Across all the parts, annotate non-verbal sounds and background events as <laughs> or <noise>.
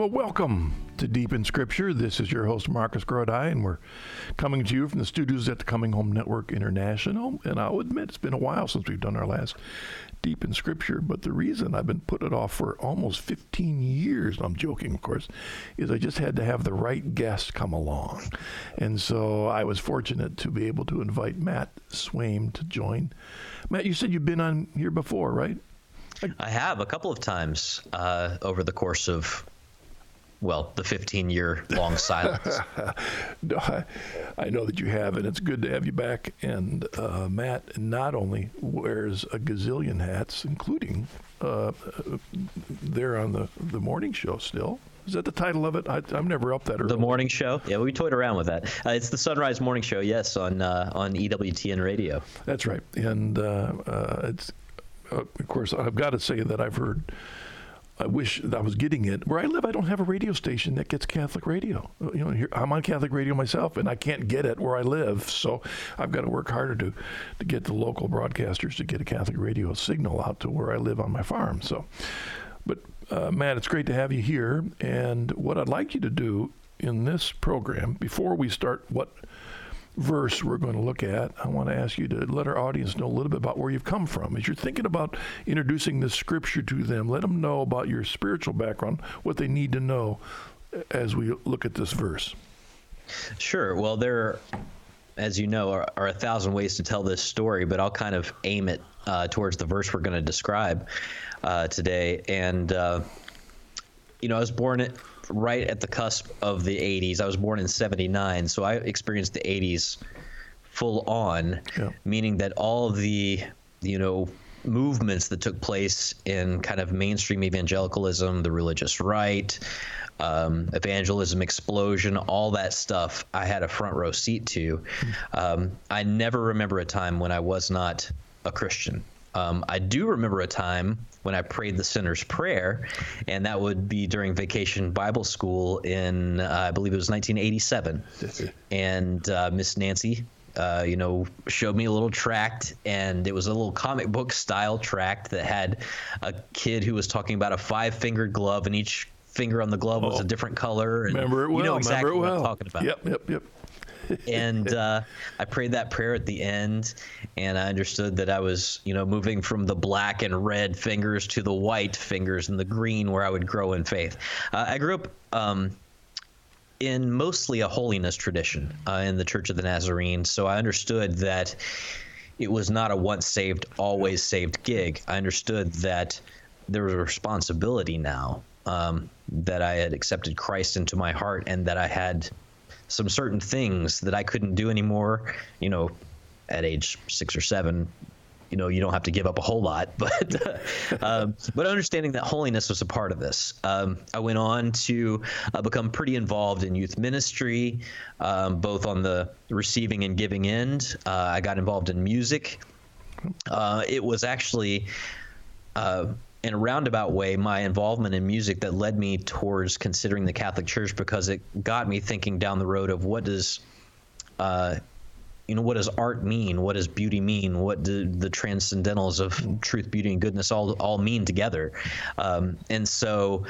Well, welcome to Deep in Scripture. This is your host, Marcus Grodi, and we're coming to you from the studios at the Coming Home Network International. And I'll admit, it's been a while since we've done our last Deep in Scripture, but the reason I've been putting it off for almost 15 years, I'm joking, of course, is I just had to have the right guest come along. And so I was fortunate to be able to invite Matt Swaim to join. Matt, you said you've been on here before, right? I have a couple of times uh, over the course of well, the 15 year long <laughs> silence. no, I, I, know that you have, and it's good to have you back. And uh, Matt not only wears a gazillion hats, including uh, there on the, the morning show still. Is that the title of it? I, am never up that early. The morning show. Yeah, we toyed around with that. Uh, it's the Sunrise Morning Show. Yes, on uh, on EWTN Radio. That's right, and uh, uh, it's of course I've got to say that I've heard I wish I was getting it. Where I live, I don't have a radio station that gets Catholic radio. Uh, you know, here, I'm on Catholic radio myself, and I can't get it where I live. So I've got to work harder to to get the local broadcasters to get a Catholic radio signal out to where I live on my farm. So, but uh, Matt, it's great to have you here. And what I'd like you to do in this program, before we start what verse we're going to look at, I want to ask you to let our audience know a little bit about where you've come from. As you're thinking about introducing the scripture to them, let them know about your spiritual background, what they need to know as we look at this verse. Sure. Well, there, as you know, are, are a thousand ways to tell this story, but I'll kind of aim it uh, towards the verse we're going to describe uh, today. And, uh, you know, I was born at right at the cusp of the 80s. I was born in 79, so I experienced the 80s full on, yeah. meaning that all the, you know, movements that took place in kind of mainstream evangelicalism, the religious right, um, evangelism explosion, all that stuff, I had a front row seat to. Um, I never remember a time when I was not a Christian. Um, I do remember a time when I prayed the sinner's prayer, and that would be during vacation Bible school in, uh, I believe it was 1987. and uh, Miss Nancy, uh, you know, showed me a little tract, and it was a little comic book style tract that had a kid who was talking about a five fingered glove, and each finger on the glove was a oh. different color. And remember it well. You know exactly well. what I'm talking about. Yep, yep, yep and <laughs> uh, I prayed that prayer at the end, and I understood that I was, you know, moving from the black and red fingers to the white fingers and the green, where I would grow in faith. Uh, I grew up. Um, in mostly a holiness tradition uh, in the Church of the Nazarene, so I understood that it was not a once saved, always saved gig. I understood that there was a responsibility now um, that I had accepted Christ into my heart and that I had some certain things that I couldn't do anymore. You know, at age six or seven, you know, you don't have to give up a whole lot, <laughs> but um, but understanding that holiness was a part of this. Um, I went on to uh, become pretty involved in youth ministry, um, both on the receiving and giving end. Uh, I got involved in music. Uh, it was actually uh, in a roundabout way my involvement in music that led me towards considering the Catholic Church because it got me thinking down the road of what does uh, you know what does art mean? What does beauty mean? What do the transcendentals of truth beauty and goodness all all mean together? Um, and so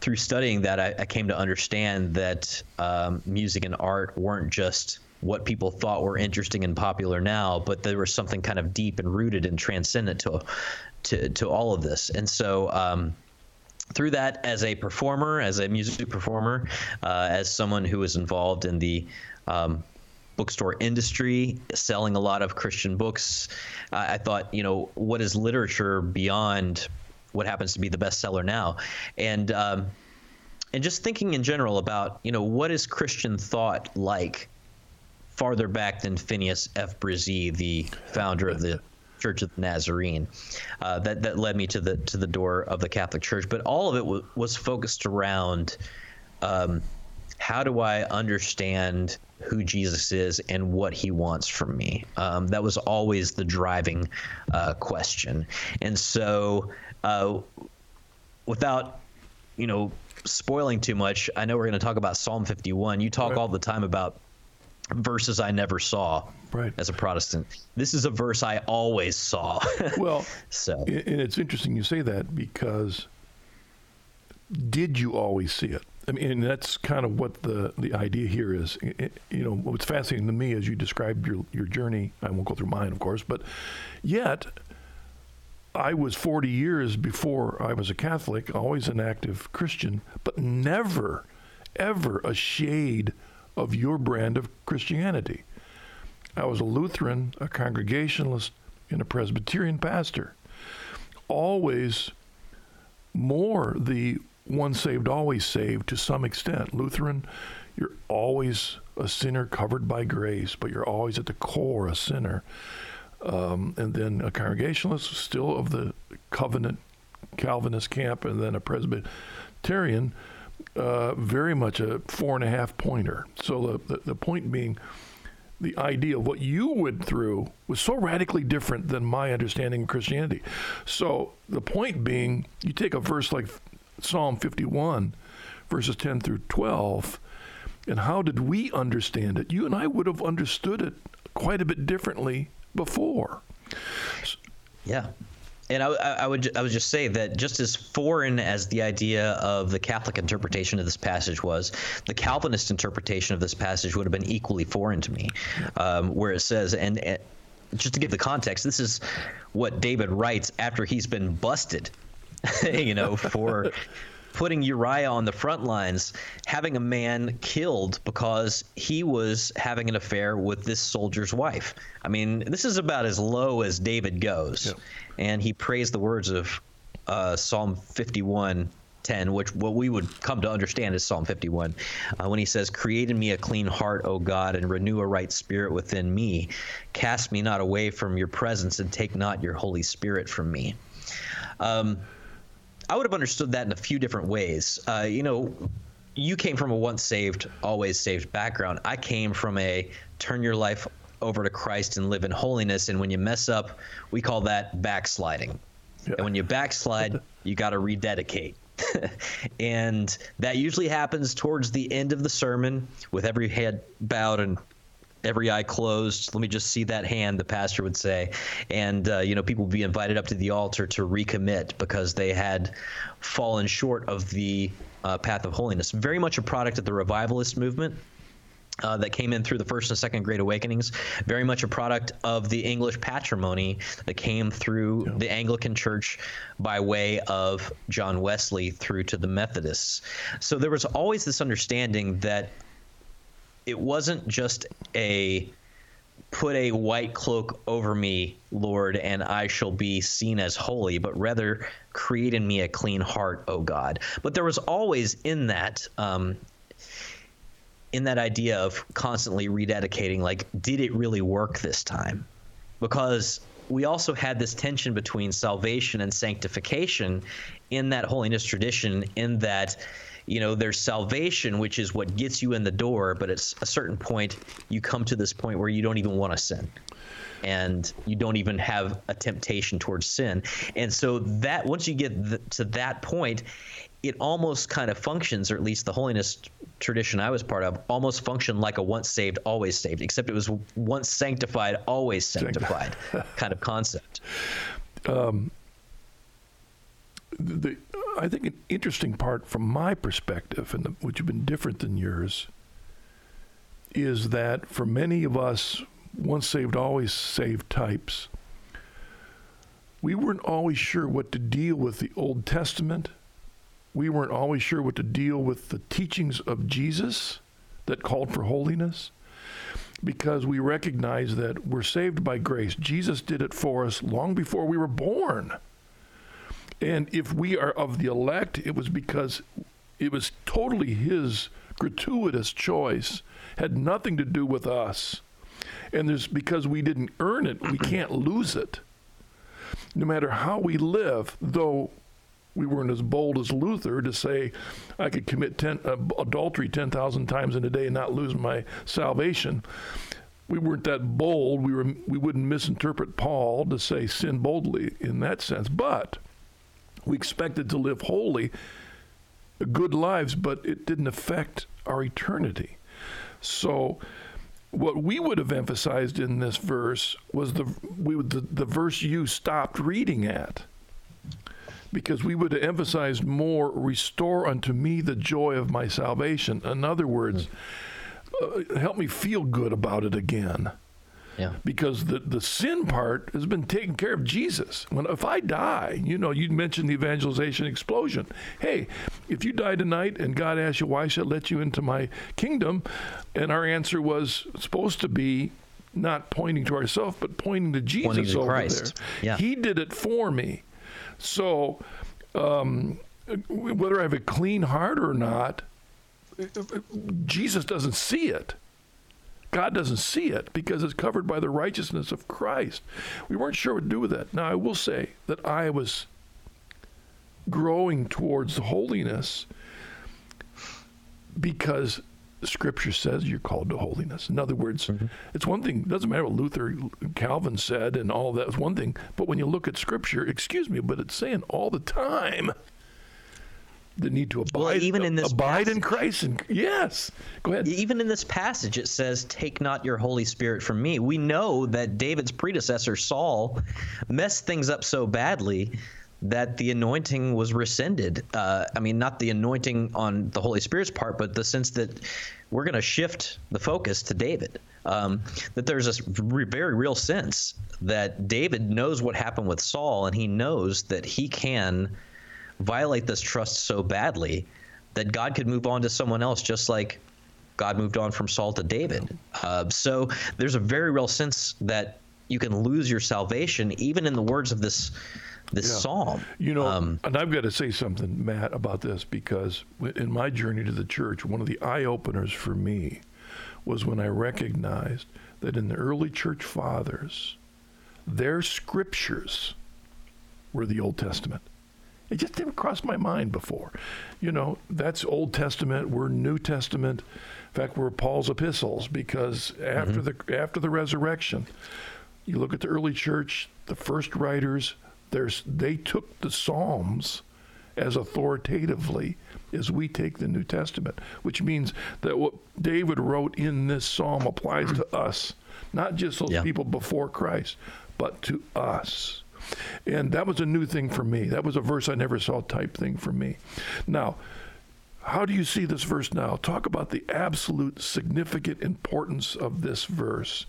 through studying that I, I came to understand that um, music and art weren't just what people thought were interesting and popular now, but there was something kind of deep and rooted and transcendent to to to all of this. And so. Um, through that, as a performer, as a music performer, uh, as someone who was involved in the um, bookstore industry, selling a lot of Christian books. I thought, you know, what is literature beyond what happens to be the bestseller now? And um, and just thinking in general about, you know, what is Christian thought like farther back than Phineas F. Bresee, the founder of the Church of the Nazarene. Uh, that that led me to the to the door of the Catholic Church. But all of it w- was focused around um, how do I understand who Jesus is and what He wants from me. Um, that was always the driving uh, question. And so, uh, without you know spoiling too much, I know we're going to talk about Psalm 51. You talk right. all the time about verses I never saw right. as a Protestant. This is a verse I always saw. <laughs> well, so and it's interesting you say that because did you always see it? I mean, and that's kind of what the, the idea here is. It, you know, what's fascinating to me as you described your, your journey, I won't go through mine, of course, but yet I was 40 years before I was a Catholic, always an active Christian, but never, ever a shade of your brand of Christianity. I was a Lutheran, a Congregationalist, and a Presbyterian pastor. Always more the once saved, always saved to some extent. Lutheran, you're always a sinner covered by grace, but you're always at the core a sinner. Um, and then a Congregationalist, still of the covenant Calvinist camp, and then a Presbyterian, uh, very much a four and a half pointer. So the, the, the point being, the idea of what you went through was so radically different than my understanding of Christianity. So the point being, you take a verse like Psalm 51, verses 10 through 12, and how did we understand it? You and I would have understood it quite a bit differently before. Yeah. And I, I, would I would just say that just as foreign as the idea of the Catholic interpretation of this passage was, the Calvinist interpretation of this passage would have been equally foreign to me, um, where it says, and, and just to give the context, this is what David writes after he's been busted, <laughs> you know, for putting Uriah on the front lines, having a man killed because he was having an affair with this soldier's wife. I mean, this is about as low as David goes. Yeah. And he praised the words of uh, Psalm 51 10, which what we would come to understand is Psalm 51, uh, when he says, Create in me a clean heart, O God, and renew a right spirit within me. Cast me not away from your presence, and take not your Holy Spirit from me. Um, I would have understood that in a few different ways. Uh, you know, you came from a once saved, always saved background. I came from a turn your life over to Christ and live in holiness. And when you mess up, we call that backsliding. Yeah. And when you backslide, <laughs> you got to rededicate. <laughs> and that usually happens towards the end of the sermon with every head bowed and every eye closed. Let me just see that hand, the pastor would say. And, uh, you know, people would be invited up to the altar to recommit because they had fallen short of the uh, path of holiness. Very much a product of the revivalist movement. Uh, that came in through the first and second great awakenings, very much a product of the English patrimony that came through yeah. the Anglican Church by way of John Wesley through to the Methodists. So there was always this understanding that it wasn't just a put a white cloak over me, Lord, and I shall be seen as holy, but rather create in me a clean heart, O God. But there was always in that, um, in that idea of constantly rededicating, like, did it really work this time? Because we also had this tension between salvation and sanctification in that holiness tradition, in that you know there's salvation which is what gets you in the door but at a certain point you come to this point where you don't even want to sin and you don't even have a temptation towards sin and so that once you get th- to that point it almost kind of functions or at least the holiness tradition i was part of almost functioned like a once saved always saved except it was once sanctified always sanctified kind of concept um, the, I think an interesting part from my perspective, and the, which have been different than yours, is that for many of us, once saved, always saved types, we weren't always sure what to deal with the Old Testament. We weren't always sure what to deal with the teachings of Jesus that called for holiness because we recognize that we're saved by grace. Jesus did it for us long before we were born. And if we are of the elect, it was because it was totally his gratuitous choice, had nothing to do with us. And there's because we didn't earn it, we can't lose it. No matter how we live, though we weren't as bold as Luther to say I could commit ten, uh, adultery 10,000 times in a day and not lose my salvation. We weren't that bold. We, were, we wouldn't misinterpret Paul to say sin boldly in that sense. But we expected to live holy, good lives, but it didn't affect our eternity. So, what we would have emphasized in this verse was the we the, the verse you stopped reading at. Because we would have emphasized more restore unto me the joy of my salvation. In other words, uh, help me feel good about it again. Yeah. Because the, the sin part has been taken care of Jesus. When if I die, you know, you mentioned the evangelization explosion. Hey, if you die tonight and God asks you why should I let you into my kingdom, and our answer was supposed to be not pointing to ourselves, but pointing to Jesus Pointing to over Christ. there. Yeah. He did it for me. So, um, whether I have a clean heart or not, Jesus doesn't see it. God doesn't see it because it's covered by the righteousness of Christ. We weren't sure what to do with that. Now, I will say that I was growing towards holiness because Scripture says you're called to holiness. In other words, mm-hmm. it's one thing, it doesn't matter what Luther, Calvin said and all that, it's one thing. But when you look at Scripture, excuse me, but it's saying all the time the need to abide, Well, even in this abide in Christ. And yes, go ahead. Even in this passage, it says, Take not your Holy Spirit from me. We know that David's predecessor, Saul, messed things up so badly that the anointing was rescinded. Uh, I mean, not the anointing on the Holy Spirit's part, but the sense that we're going to shift the focus to David. Um, that there's this re- very real sense that David knows what happened with Saul, and he knows that he can violate this trust so badly that God could move on to someone else, just like God moved on from Saul to David. Uh, so there's a very real sense that you can lose your salvation, even in the words of this this Yeah. psalm. You know, Um, and I've got to say something, Matt, about this because in my journey to the church, one of the eye openers for me was when I recognized that in the early church fathers, their scriptures were the Old Testament. It just didn't cross my mind before. You know, that's Old Testament, we're New Testament. In fact, we're Paul's epistles because after the after the resurrection, you look at the early church, the first writers, there's they took the Psalms as authoritatively as we take the New Testament, which means that what David wrote in this psalm applies to us, not just those Yeah. people before Christ, but to us. And that was a new thing for me. That was a verse I never saw type thing for me. Now, how do you see this verse now? Talk about the absolute significant importance of this verse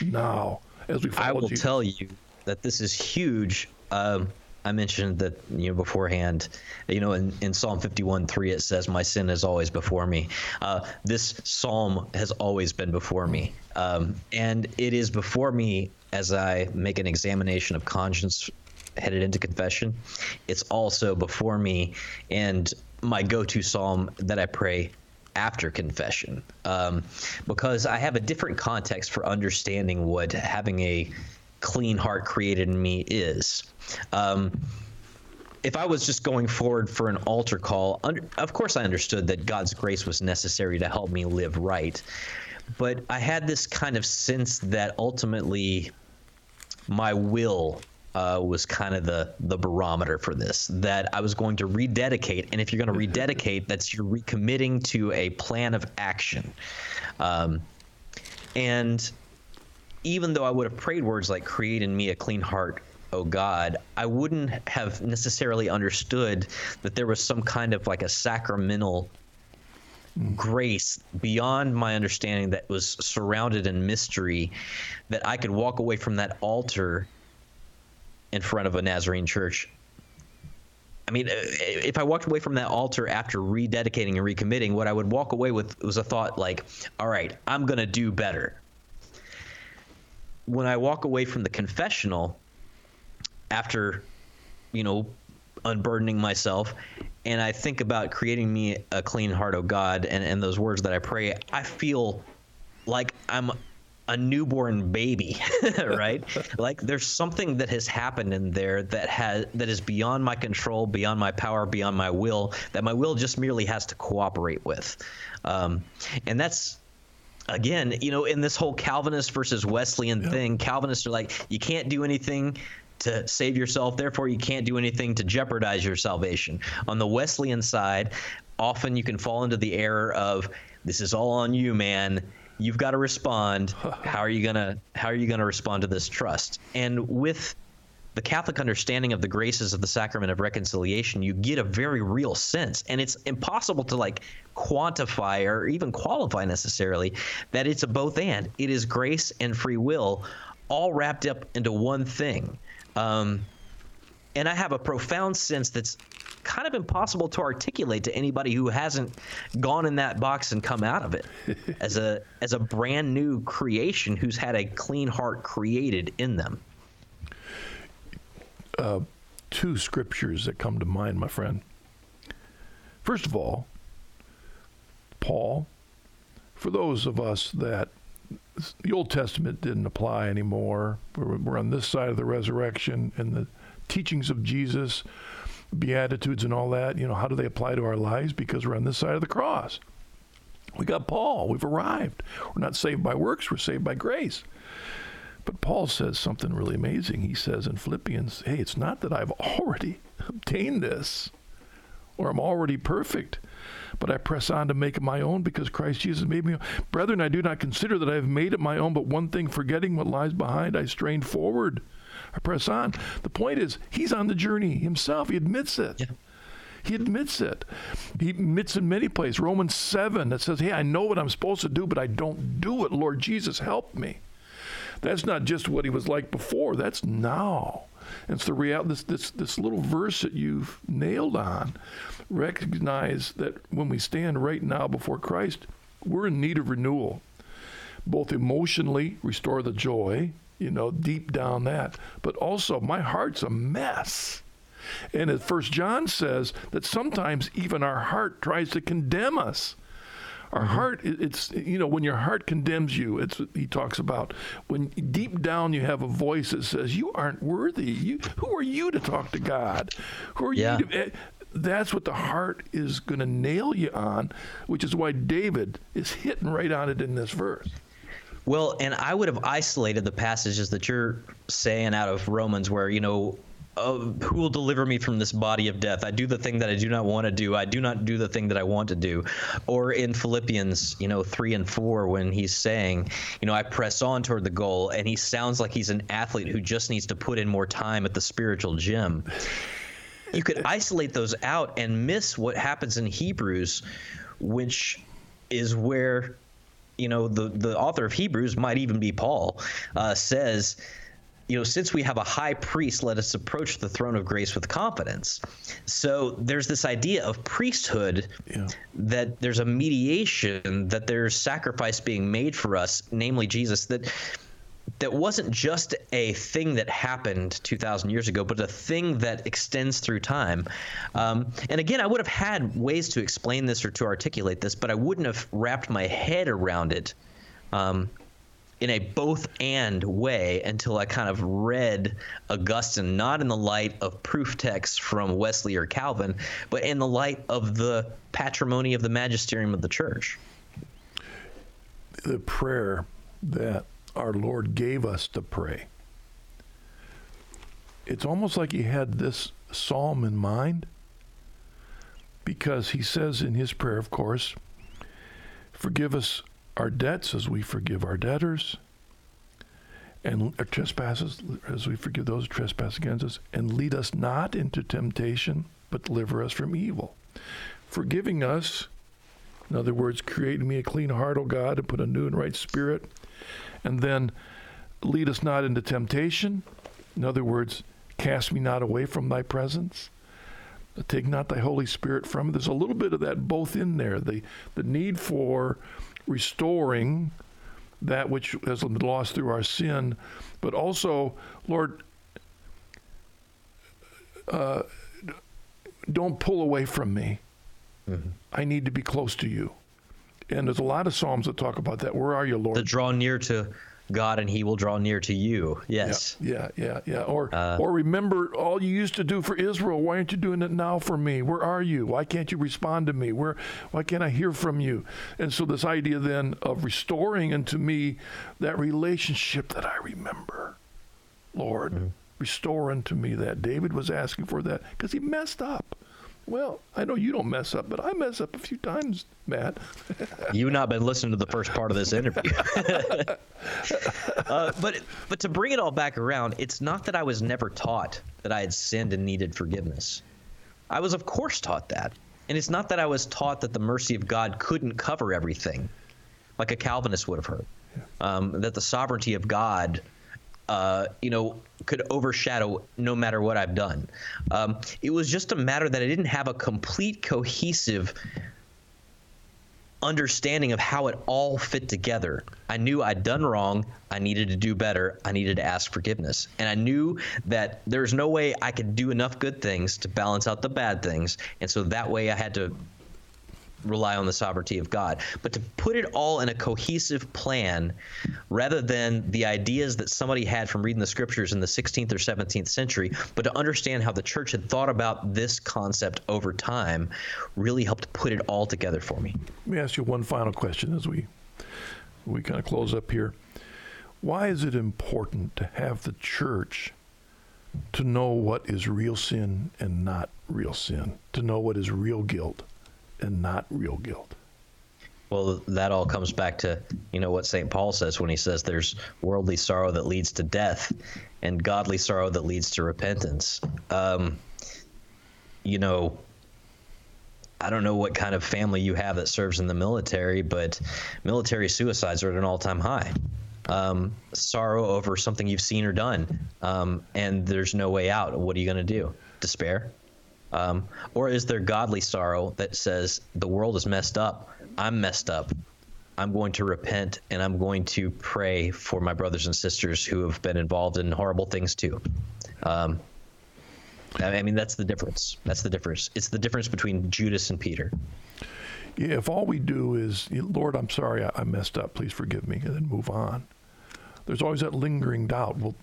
now as we follow I will Jesus. tell you that this is huge. Um, I mentioned that you know beforehand. You know, in, in Psalm 51 3, it says, My sin is always before me. Uh, this psalm has always been before me. Um, and it is before me as I make an examination of conscience headed into confession. It's also before me and my go to psalm that I pray after confession um, because I have a different context for understanding what having a clean heart created in me is. Um, if I was just going forward for an altar call, under, of course I understood that God's grace was necessary to help me live right. But I had this kind of sense that ultimately my will uh, was kind of the the barometer for this. That I was going to rededicate, and if you're going to rededicate, that's you're recommitting to a plan of action. Um, and even though I would have prayed words like "Create in me a clean heart, O God," I wouldn't have necessarily understood that there was some kind of like a sacramental grace beyond my understanding that was surrounded in mystery that I could walk away from that altar in front of a Nazarene church. I mean, if I walked away from that altar after rededicating and recommitting, what I would walk away with was a thought like, all right, I'm going to do better. When I walk away from the confessional after, you know, unburdening myself and I think about creating me a clean heart, oh God, and, and those words that I pray, I feel like I'm a newborn baby, <laughs> right? <laughs> like there's something that has happened in there that has that is beyond my control, beyond my power, beyond my will, that my will just merely has to cooperate with. Um, and that's again, you know, in this whole Calvinist versus Wesleyan thing, Calvinists are like, you can't do anything to save yourself, therefore you can't do anything to jeopardize your salvation. On the Wesleyan side, often you can fall into the error of this is all on you, man. You've got to respond. How are you gonna how are you gonna respond to this trust? And with the Catholic understanding of the graces of the sacrament of reconciliation, you get a very real sense. And it's impossible to like quantify or even qualify necessarily that it's a both and. It is grace and free will all wrapped up into one thing. Um, and I have a profound sense that's kind of impossible to articulate to anybody who hasn't gone in that box and come out of it <laughs> as a as a brand new creation who's had a clean heart created in them. Uh, two scriptures that come to mind, my friend. First of all, Paul, for those of us that the Old Testament didn't apply anymore, we're, we're on this side of the resurrection and the teachings of Jesus, Beatitudes, and all that, you know, how do they apply to our lives? Because we're on this side of the cross. We got Paul. We've arrived. We're not saved by works, we're saved by grace. But Paul says something really amazing. He says in Philippians, hey, it's not that I've <laughs> already obtained this or I'm already perfect, but I press on to make it my own because Christ Jesus made me. Brethren, I do not consider that I have made it my own, but one thing forgetting what lies behind, I strain forward I press on. The point is, he's on the journey himself. He admits it. Yeah. He admits it. He admits in many places. Romans 7 that says, Hey, I know what I'm supposed to do, but I don't do it. Lord Jesus, help me. That's not just what he was like before, that's now. It's the reality, this, this, this little verse that you've nailed on. Recognize that when we stand right now before Christ, we're in need of renewal, both emotionally, restore the joy, you know, deep down that. But also, my heart's a mess. And as First John says that sometimes even our heart tries to condemn us. Our mm-hmm. heart, it's you know, when your heart condemns you, it's he talks about when deep down you have a voice that says you aren't worthy. You, who are you to talk to God? Who are yeah. you? To, eh, that's what the heart is going to nail you on, which is why David is hitting right on it in this verse. Well, and I would have isolated the passages that you're saying out of Romans, where you know who will deliver me from this body of death? I do the thing that I do not want to do. I do not do the thing that I want to do. Or in Philippians, you know, three and four, when he's saying, you know, I press on toward the goal, and he sounds like he's an athlete who just needs to put in more time at the spiritual gym. You could isolate those out and miss what happens in Hebrews, which is where you know, the, the author of Hebrews might even be Paul, uh, says, you know, since we have a high priest, let us approach the throne of grace with confidence. So there's this idea of priesthood yeah. that there's a mediation, that there's sacrifice being made for us, namely Jesus, that that wasn't just a thing that happened 2,000 years ago, but a thing that extends through time. Um, and again, I would have had ways to explain this or to articulate this, but I wouldn't have wrapped my head around it um, in a both and way until I kind of read Augustine, not in the light of proof texts from Wesley or Calvin, but in the light of the patrimony of the magisterium of the church. The prayer that our Lord gave us to pray. It's almost like he had this psalm in mind because he says in his prayer, of course, forgive us our debts as we forgive our debtors and our trespasses as we forgive those who trespass against us and lead us not into temptation but deliver us from evil forgiving us in other words creating me a clean heart o god and put a new and right spirit and then lead us not into temptation. In other words, cast me not away from thy presence. Take not thy Holy Spirit from me. There's a little bit of that both in there. The, the need for restoring that which has been lost through our sin, but also, Lord, uh, don't pull away from me. Mm-hmm. I need to be close to you. And there's a lot of psalms that talk about that. Where are you, Lord? To draw near to God, and He will draw near to you. Yes. Yeah, yeah, yeah. yeah. Or, uh, or remember all you used to do for Israel. Why aren't you doing it now for me? Where are you? Why can't you respond to me? Where? Why can't I hear from you? And so this idea then of restoring unto me that relationship that I remember, Lord, mm-hmm. restore unto me that. David was asking for that because he messed up. Well, I know you don't mess up, but I mess up a few times, Matt. <laughs> You've not been listening to the first part of this interview. <laughs> uh, but but to bring it all back around, it's not that I was never taught that I had sinned and needed forgiveness. I was, of course, taught that. And it's not that I was taught that the mercy of God couldn't cover everything, like a Calvinist would have heard. Um, that the sovereignty of God, uh, you know, could overshadow no matter what I've done. Um, it was just a matter that I didn't have a complete, cohesive understanding of how it all fit together. I knew I'd done wrong. I needed to do better. I needed to ask forgiveness. And I knew that there's no way I could do enough good things to balance out the bad things. And so that way I had to rely on the sovereignty of God. But to put it all in a cohesive plan rather than the ideas that somebody had from reading the scriptures in the 16th or 17th century, but to understand how the church had thought about this concept over time really helped put it all together for me. Let me ask you one final question as we we kind of close up here. Why is it important to have the church to know what is real sin and not real sin, to know what is real guilt and not real guilt. Well, that all comes back to you know what St. Paul says when he says there's worldly sorrow that leads to death, and godly sorrow that leads to repentance. Um, you know, I don't know what kind of family you have that serves in the military, but military suicides are at an all-time high. Um, sorrow over something you've seen or done, um, and there's no way out. What are you going to do? Despair? Um, or is there godly sorrow that says the world is messed up? I'm messed up. I'm going to repent and I'm going to pray for my brothers and sisters who have been involved in horrible things too. Um, I mean, that's the difference. That's the difference. It's the difference between Judas and Peter. Yeah, if all we do is, Lord, I'm sorry, I, I messed up. Please forgive me, and then move on. There's always that lingering doubt. Well,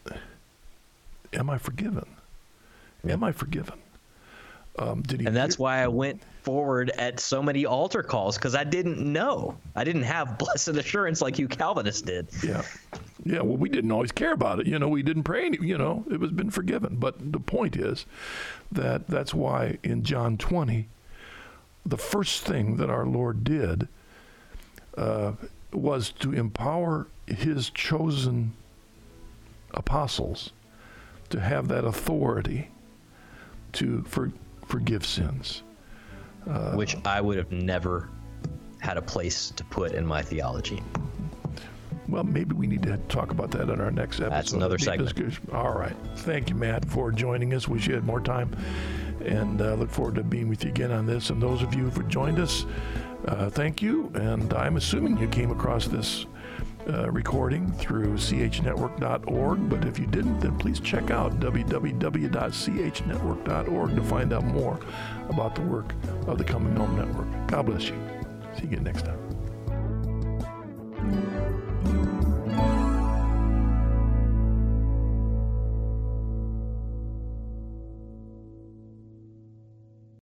am I forgiven? Am I forgiven? Um, did he? And that's why I went forward at so many altar calls because I didn't know. I didn't have <laughs> blessed assurance like you Calvinists did. Yeah, yeah. Well, we didn't always care about it. You know, we didn't pray. Any, you know, it was been forgiven. But the point is that that's why in John 20, the first thing that our Lord did uh, was to empower His chosen apostles to have that authority to for forgive sins. Uh, Which I would have never had a place to put in my theology. Well, maybe we need to talk about that in our next episode. That's another segment. All right. Thank you, Matt, for joining us. Wish you had more time, and uh, look forward to being with you again on this. And those of you who have joined us, uh, thank you. And I'm assuming you came across this uh, recording through chnetwork.org. But if you didn't, then please check out www.chnetwork.org to find out more about the work of the Coming Home Network. God bless you. See you again next time.